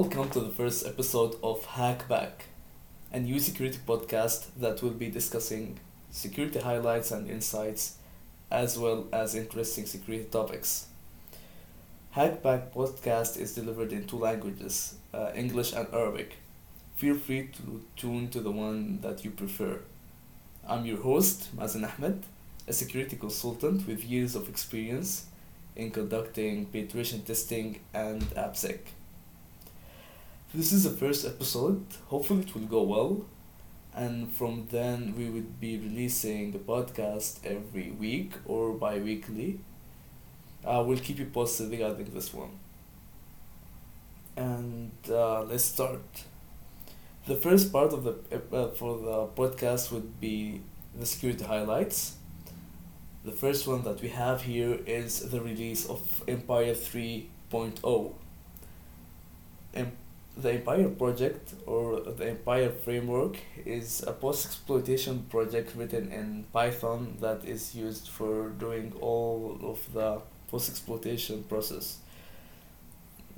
Welcome to the first episode of Hackback, a new security podcast that will be discussing security highlights and insights, as well as interesting security topics. Hackback podcast is delivered in two languages, uh, English and Arabic. Feel free to tune to the one that you prefer. I'm your host, Mazin Ahmed, a security consultant with years of experience in conducting penetration testing and AppSec. This is the first episode. Hopefully, it will go well. And from then, we would be releasing the podcast every week or bi weekly. Uh, we'll keep you posted regarding this one. And uh, let's start. The first part of the uh, for the podcast would be the security highlights. The first one that we have here is the release of Empire 3.0. Em- the Empire project or the Empire framework is a post exploitation project written in Python that is used for doing all of the post exploitation process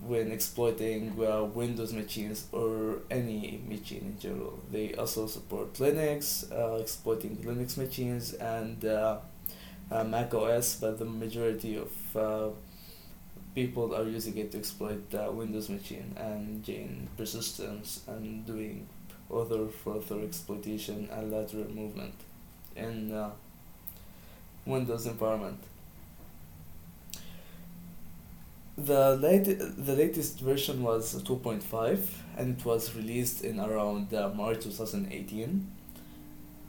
when exploiting uh, Windows machines or any machine in general. They also support Linux, uh, exploiting Linux machines and uh, uh, Mac OS, but the majority of uh, people are using it to exploit the Windows machine and gain persistence and doing other further exploitation and lateral movement in uh, Windows environment. The late the latest version was 2.5 and it was released in around uh, March 2018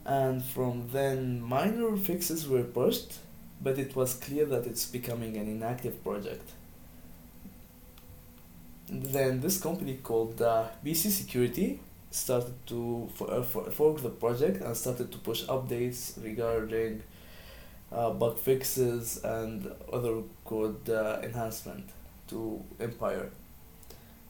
and from then minor fixes were pushed but it was clear that it's becoming an inactive project then this company called uh, BC Security started to for, uh, for, fork the project and started to push updates regarding uh, bug fixes and other code uh, enhancement to Empire.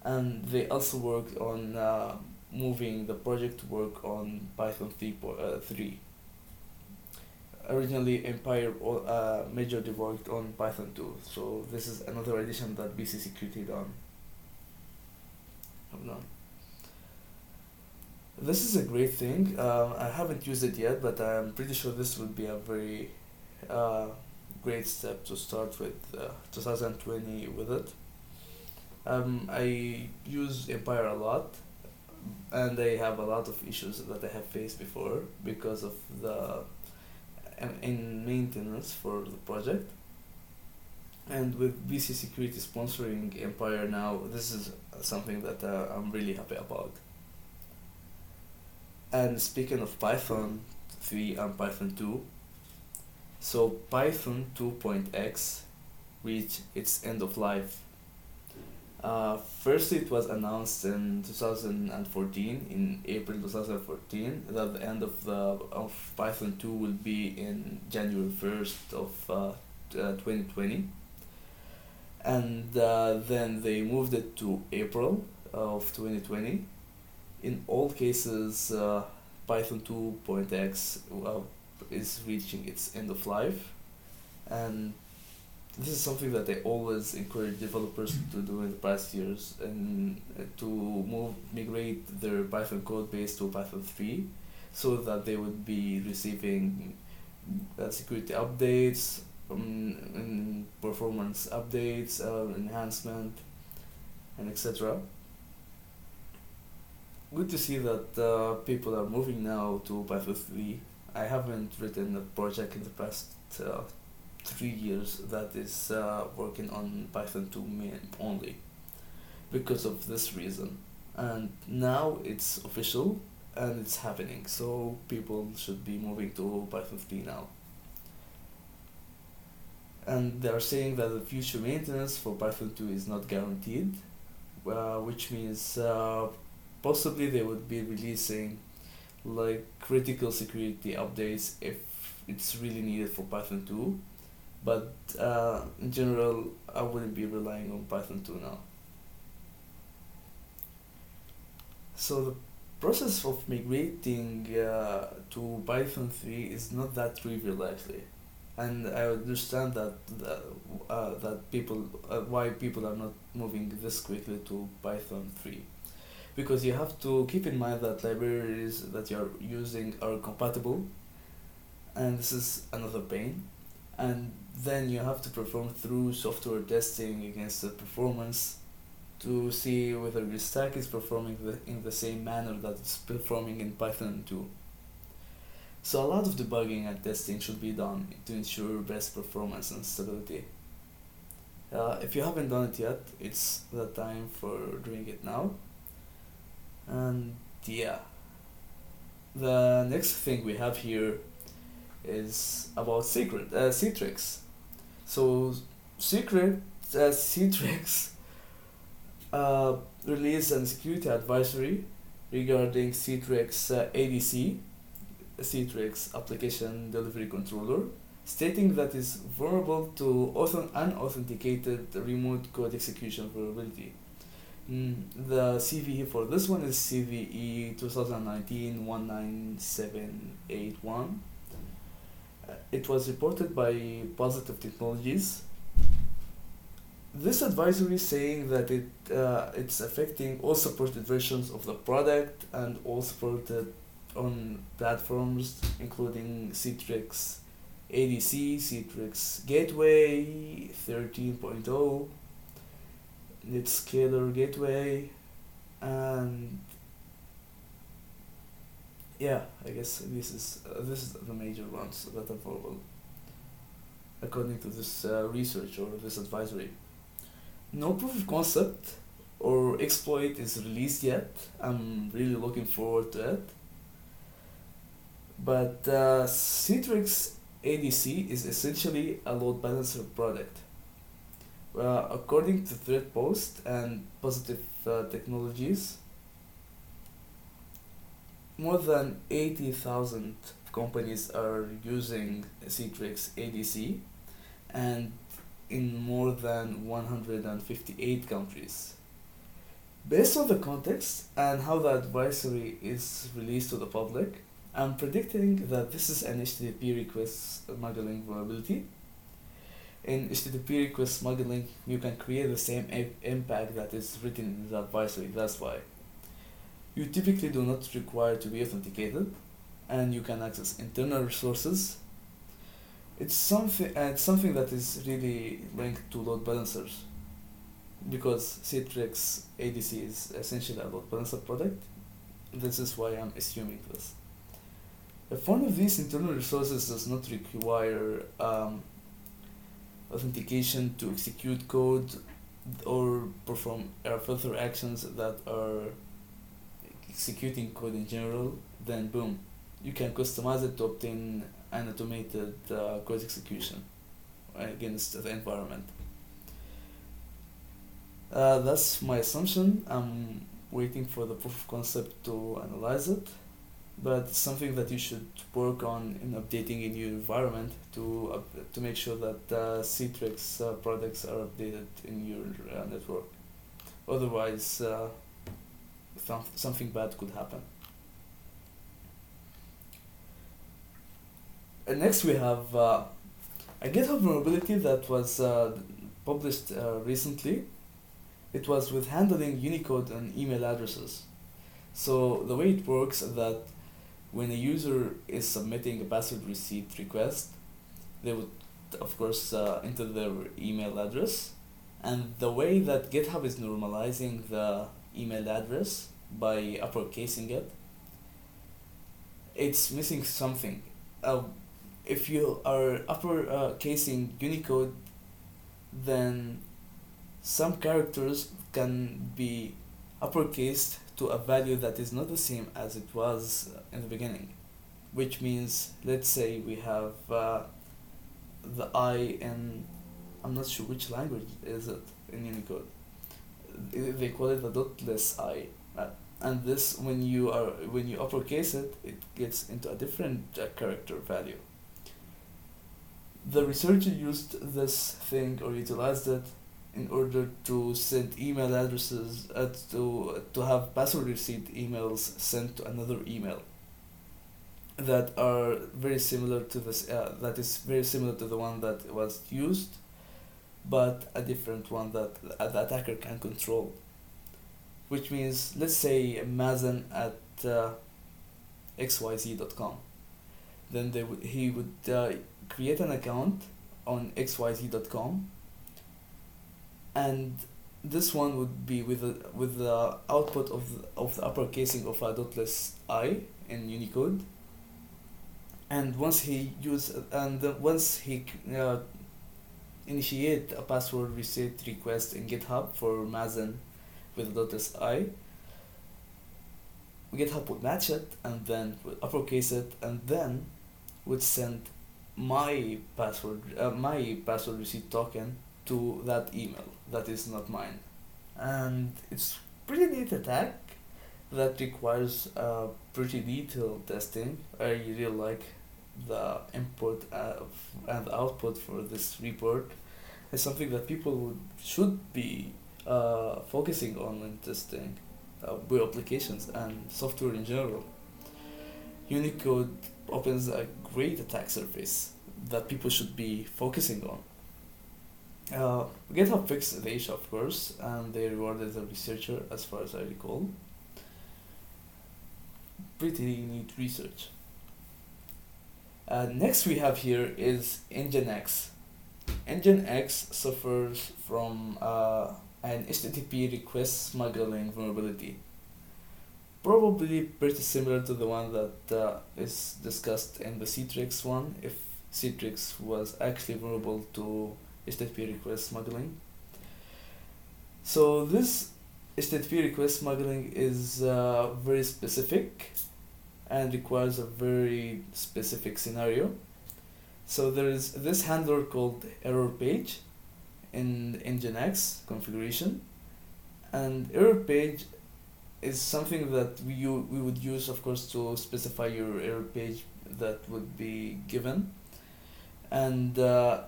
And they also worked on uh, moving the project to work on Python 3. Uh, 3. Originally, Empire uh, majorly worked on Python 2, so this is another addition that BC Security done. Have done. This is a great thing. Uh, I haven't used it yet, but I'm pretty sure this would be a very uh, great step to start with uh, 2020 with it. Um, I use Empire a lot, and I have a lot of issues that I have faced before because of the in maintenance for the project. And with BC Security sponsoring Empire now, this is something that uh, I'm really happy about. And speaking of Python 3 and Python 2, so Python 2.x reached its end of life. Uh, it was announced in 2014, in April 2014, that the end of the of Python 2 will be in January 1st of uh, uh, 2020. And uh, then they moved it to April of 2020. In all cases, uh, Python 2.x uh, is reaching its end of life and this is something that I always encourage developers to do in the past years and to move migrate their Python code base to Python 3 so that they would be receiving uh, security updates um, and performance updates uh, enhancement and etc good to see that uh, people are moving now to Python 3 I haven't written a project in the past uh, three years that is uh, working on Python 2 main only because of this reason. And now it's official and it's happening, so people should be moving to Python 3 now. And they are saying that the future maintenance for Python 2 is not guaranteed, uh, which means uh, possibly they would be releasing like critical security updates if it's really needed for Python 2 but uh, in general I wouldn't be relying on Python 2 now. So the process of migrating uh, to Python 3 is not that trivial actually and I understand that uh, that people uh, why people are not moving this quickly to Python three, because you have to keep in mind that libraries that you are using are compatible, and this is another pain, and then you have to perform through software testing against the performance to see whether your stack is performing the, in the same manner that it's performing in Python 2. So a lot of debugging and testing should be done to ensure best performance and stability. Uh, if you haven't done it yet, it's the time for doing it now. And yeah, the next thing we have here is about secret uh, Citrix. So secret uh, Citrix uh, released security advisory regarding Citrix uh, ADC, Citrix Application Delivery Controller, stating that it's vulnerable to authent- unauthenticated remote code execution vulnerability. Mm, the CVE for this one is CVE 2019 19781. Uh, it was reported by Positive Technologies this advisory is saying that it uh, it's affecting all supported versions of the product and all supported on platforms including Citrix ADC, Citrix Gateway 13.0, Netscaler Gateway, and yeah, I guess this is uh, this is the major ones that are available according to this uh, research or this advisory no proof of concept or exploit is released yet. I'm really looking forward to it. But uh, Citrix ADC is essentially a load balancer product. According to Threatpost and Positive uh, Technologies, more than 80,000 companies are using Citrix ADC and in more than 158 countries. Based on the context and how the advisory is released to the public, I'm predicting that this is an HTTP request smuggling vulnerability. In HTTP request smuggling, you can create the same impact that is written in the advisory, that's why. You typically do not require to be authenticated, and you can access internal resources it's something and it's something that is really linked to load balancers because Citrix ADC is essentially a load balancer product. This is why I'm assuming this. If one of these internal resources does not require um, authentication to execute code or perform further actions that are executing code in general, then boom, you can customize it to obtain an automated uh, code execution against the environment. Uh, that's my assumption. I'm waiting for the proof of concept to analyze it, but something that you should work on in updating in your environment to to make sure that uh, Citrix uh, products are updated in your uh, network. Otherwise, uh, something bad could happen. And next we have uh, a GitHub vulnerability that was uh, published uh, recently. It was with handling Unicode and email addresses. So the way it works that when a user is submitting a password receipt request, they would of course uh, enter their email address. And the way that GitHub is normalizing the email address by uppercasing it, it's missing something. Uh, if you are upper uh, casing Unicode, then some characters can be uppercased to a value that is not the same as it was in the beginning. Which means, let's say we have uh, the I in, I'm not sure which language is it in Unicode. They call it the dotless I. Uh, and this, when you are when you uppercase it, it gets into a different uh, character value the researcher used this thing or utilized it in order to send email addresses uh, to to have password receipt emails sent to another email. that are very similar to this uh, that is very similar to the one that was used but a different one that uh, the attacker can control which means let's say Mazin at uh, xyz.com then they would he would uh, create an account on xyz.com and this one would be with the, with the output of the, of the uppercasing of a dotless i in Unicode. And once he use and once he uh, initiate a password reset request in GitHub for Mazin with a dotless i GitHub would match it and then would uppercase it and then would send my password uh, my password receipt token to that email that is not mine. And it's pretty neat attack that requires uh, pretty detailed testing. I really like the input uh, and output for this report. It's something that people would should be uh, focusing on when testing uh, web applications and software in general. Unicode opens a great attack surface that people should be focusing on. Uh, GitHub fixed the issue, of course, and they rewarded the researcher, as far as I recall. Pretty neat research. Uh, next we have here is Nginx. Nginx suffers from uh, an HTTP request smuggling vulnerability probably pretty similar to the one that uh, is discussed in the Citrix one, if Citrix was actually vulnerable to HTTP request smuggling. So this HTTP request smuggling is uh, very specific and requires a very specific scenario. So there is this handler called error page in Nginx configuration and error page is something that we, we would use of course to specify your error page that would be given and uh,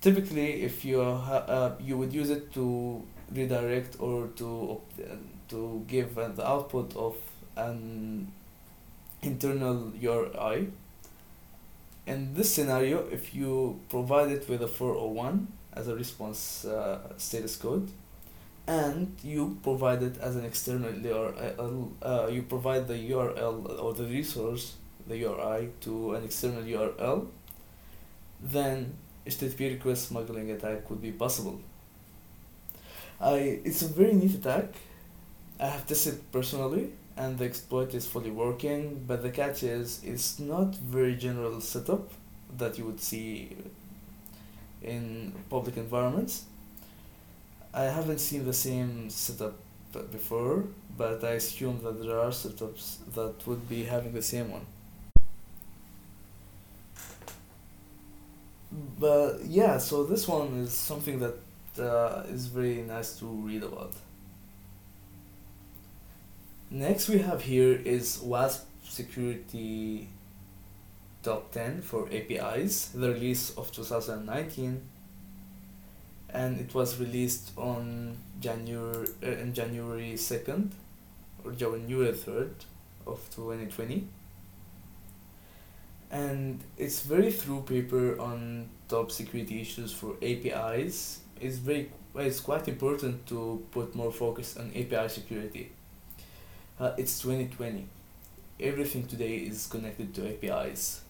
typically if you uh, you would use it to redirect or to to give uh, the output of an internal URI in this scenario if you provide it with a 401 as a response uh, status code and you provide it as an external URL. Uh, you provide the URL or the resource, the URI, to an external URL, then HTTP request smuggling attack could be possible. I it's a very neat attack. I have tested personally, and the exploit is fully working. But the catch is, it's not very general setup that you would see in public environments I haven't seen the same setup before, but I assume that there are setups that would be having the same one. But yeah, so this one is something that uh, is very nice to read about. Next we have here is OWASP security top 10 for APIs, the release of 2019 and it was released on January uh, in January second or January third of twenty twenty. And it's very through paper on top security issues for APIs. It's very it's quite important to put more focus on API security. Uh, it's twenty twenty. Everything today is connected to APIs.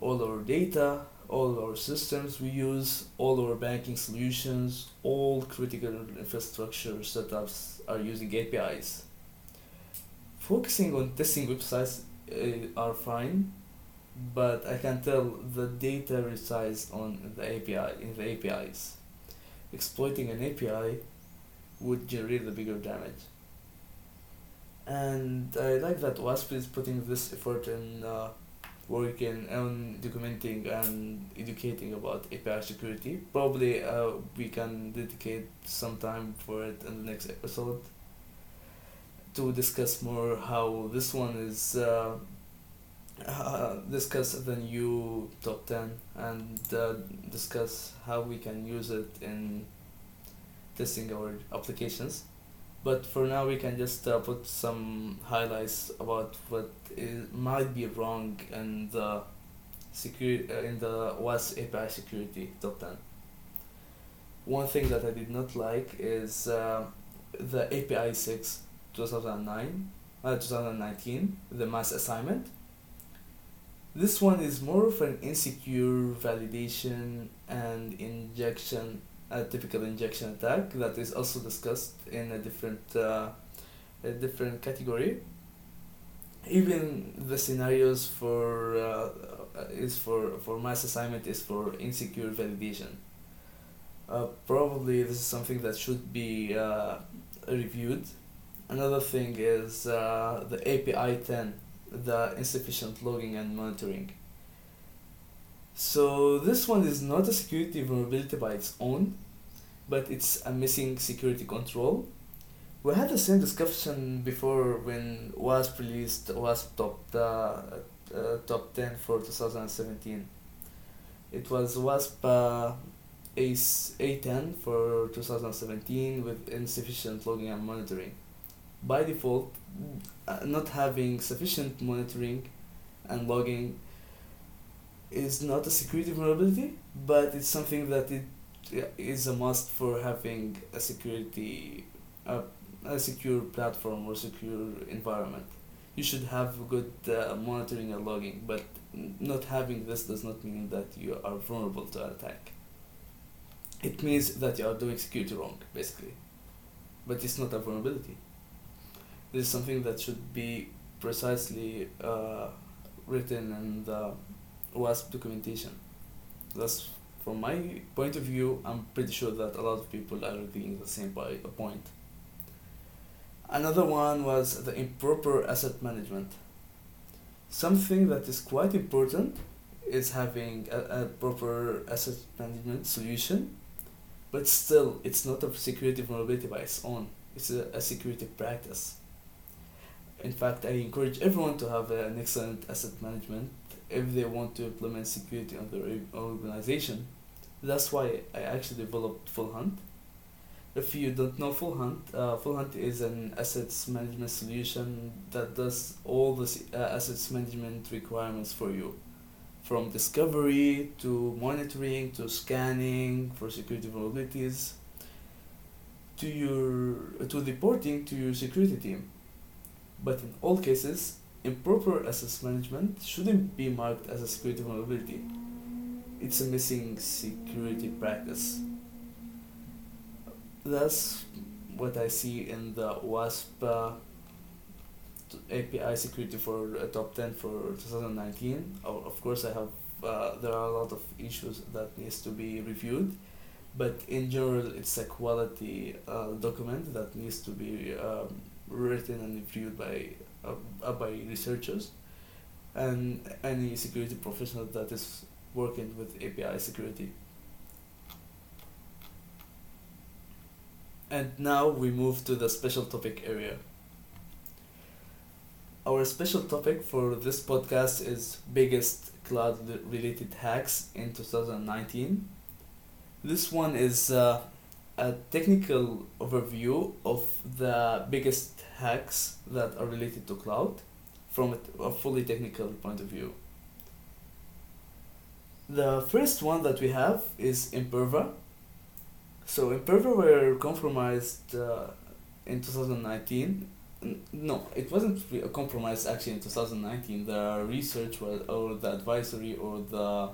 All our data, all our systems we use, all our banking solutions, all critical infrastructure setups are using APIs. Focusing on testing websites uh, are fine, but I can tell the data resides on the API in the APIs. Exploiting an API would generate the bigger damage. And I like that OWASP is putting this effort in uh, working on documenting and educating about API security. Probably uh, we can dedicate some time for it in the next episode to discuss more how this one is uh, uh, discuss the new top 10 and uh, discuss how we can use it in testing our applications. But for now we can just uh, put some highlights about what is, might be wrong in the security uh, in the OWASP API security top 10 one thing that I did not like is uh, the API 6 2009 uh, 2019 the mass assignment this one is more of an insecure validation and injection a typical injection attack that is also discussed in a different uh, a different category. Even the scenarios for uh, is for for mass assignment is for insecure validation. Uh, probably this is something that should be uh, reviewed. Another thing is uh, the API 10 the insufficient logging and monitoring so this one is not a security vulnerability by its own, but it's a missing security control. We had the same discussion before when OWASP released OWASP top uh, uh, top 10 for 2017. It was OWASP uh, ACE A10 for 2017 with insufficient logging and monitoring. By default, uh, not having sufficient monitoring and logging is not a security vulnerability, but it's something that it is a must for having a security, a, secure platform or secure environment. You should have good uh, monitoring and logging, but not having this does not mean that you are vulnerable to an attack. It means that you are doing security wrong, basically. But it's not a vulnerability. This is something that should be precisely uh, written in the OWASP documentation. Thus, from my point of view, I'm pretty sure that a lot of people are thinking the same by a point. Another one was the improper asset management. Something that is quite important is having a, a proper asset management solution, but still, it's not a security vulnerability by its own. It's a, a security practice. In fact, I encourage everyone to have an excellent asset management if they want to implement security on their organization. That's why I actually developed FullHunt. If you don't know FullHunt, uh, FullHunt is an assets management solution that does all the uh, assets management requirements for you, from discovery to monitoring to scanning for security vulnerabilities to your to reporting to your security team. But in all cases, improper assets management shouldn't be marked as a security vulnerability. It's a missing security practice. That's what I see in the OWASP uh, API security for uh, top 10 for 2019. Oh, of course, I have uh, there are a lot of issues that needs to be reviewed, but in general, it's a quality uh, document that needs to be um, written and reviewed by uh, by researchers and any security professional that is working with API security. And now we move to the special topic area. Our special topic for this podcast is biggest cloud related hacks in 2019. This one is uh, a technical overview of the biggest hacks that are related to cloud from a fully technical point of view. The first one that we have is Imperva. So Imperva were compromised uh, in 2019. No, it wasn't a compromise actually in 2019. The research was, or the advisory or the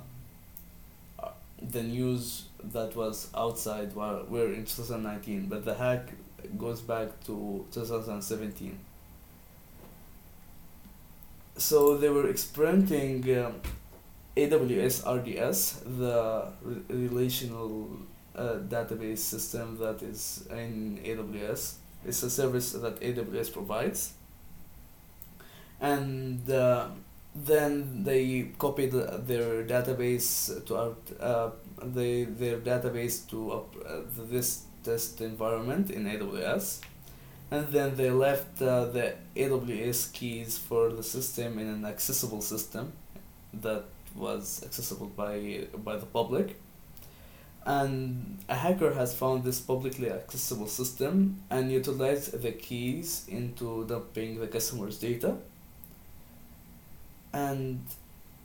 uh, the news that was outside while we're in 2019, but the hack goes back to 2017. So they were experimenting um, AWS RDS, the re- relational uh, database system that is in AWS. It's a service that AWS provides. And uh, then they copied their database to our, uh, they, their database to uh, this test environment in AWS and then they left uh, the AWS keys for the system in an accessible system that was accessible by by the public. And a hacker has found this publicly accessible system and utilized the keys into dumping the customer's data and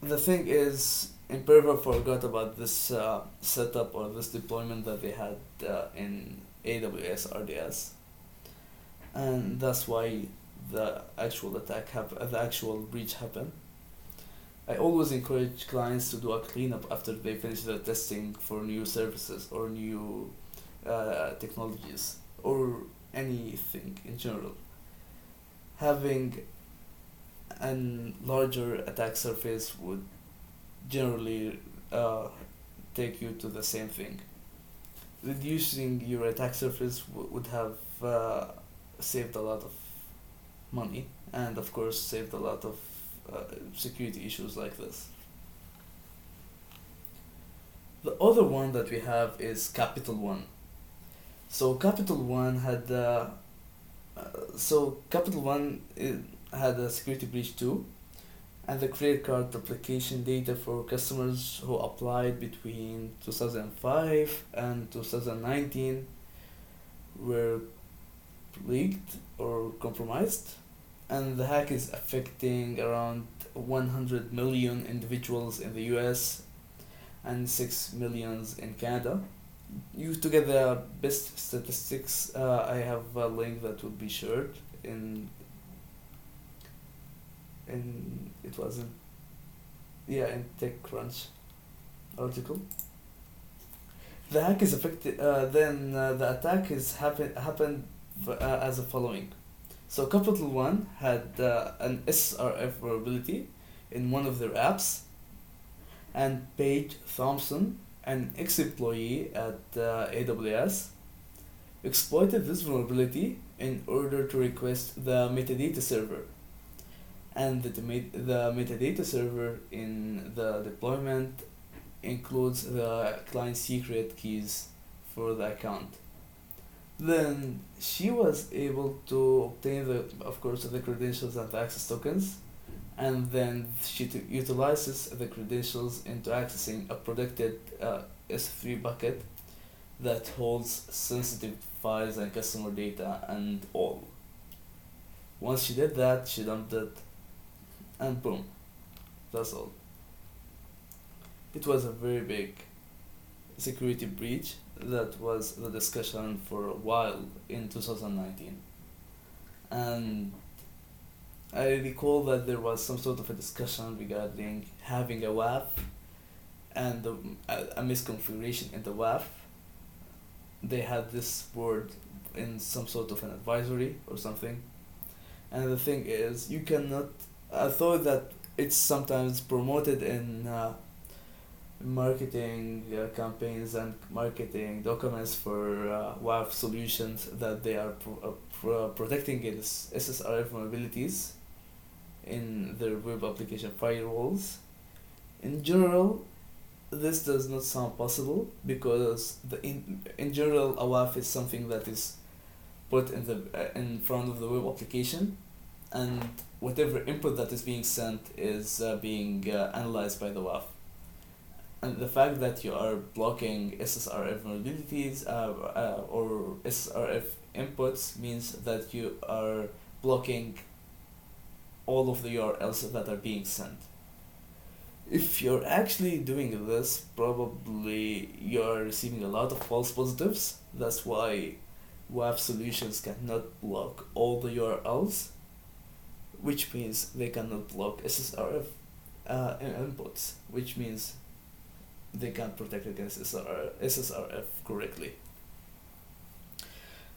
the thing is Imperva forgot about this uh, setup or this deployment that they had uh, in AWS RDS and that's why the actual attack happened the actual breach happened I always encourage clients to do a cleanup after they finish their testing for new services or new uh, technologies or anything in general. Having a larger attack surface would generally uh, take you to the same thing. Reducing your attack surface would have uh, saved a lot of money and of course saved a lot of uh, security issues like this. The other one that we have is Capital One. So Capital One had uh, uh, so Capital One had a security breach too, and the credit card application data for customers who applied between 2005 and 2019 were leaked or compromised and the hack is affecting around 100 million individuals in the US and 6 millions in Canada. You to get the best statistics, uh, I have a link that will be shared in in it wasn't yeah in TechCrunch article. The hack is affected. Uh, then uh, the attack is happen happened uh, as the following. So Capital One had uh, an SSRF vulnerability in one of their apps, and Paige Thompson, an ex-employee at uh, AWS, exploited this vulnerability in order to request the metadata server. And the, the metadata server in the deployment includes the client secret keys for the account then she was able to obtain the of course the credentials and the access tokens and then she utilizes the credentials into accessing a protected uh, S3 bucket that holds sensitive files and customer data and all. Once she did that, she dumped it and boom, that's all. It was a very big security breach that was the discussion for a while in 2019 and I recall that there was some sort of a discussion regarding having a WAF and a, a misconfiguration in the WAF. They had this word in some sort of an advisory or something. And the thing is, you cannot. I thought that it's sometimes promoted in uh, marketing uh, campaigns and marketing documents for uh, WAF solutions that they are pro- uh, pro- protecting against SSRF vulnerabilities in their web application firewalls. In general, this does not sound possible because the in, in general a WAF is something that is put in the uh, in front of the web application and whatever input that is being sent is uh, being uh, analyzed by the WAF and the fact that you are blocking SSRF vulnerabilities uh, uh, or SSRF inputs means that you are blocking all of the URLs that are being sent. If you're actually doing this, probably you're receiving a lot of false positives. That's why WAF solutions cannot block all the URLs, which means they cannot block SSRF uh, inputs, which means they can't protect against SSR, SSRF correctly.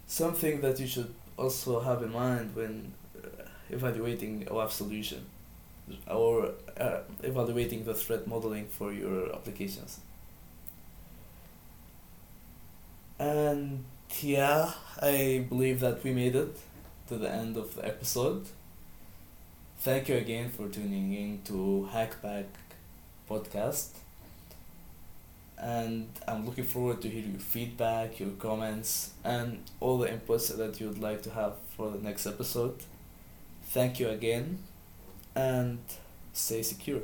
Something that you should also have in mind when uh, evaluating a WAF solution or uh, evaluating the threat modeling for your applications. And yeah, I believe that we made it to the end of the episode. Thank you again for tuning in to Hackback podcast and I'm looking forward to hear your feedback, your comments, and all the inputs that you would like to have for the next episode. Thank you again, and stay secure.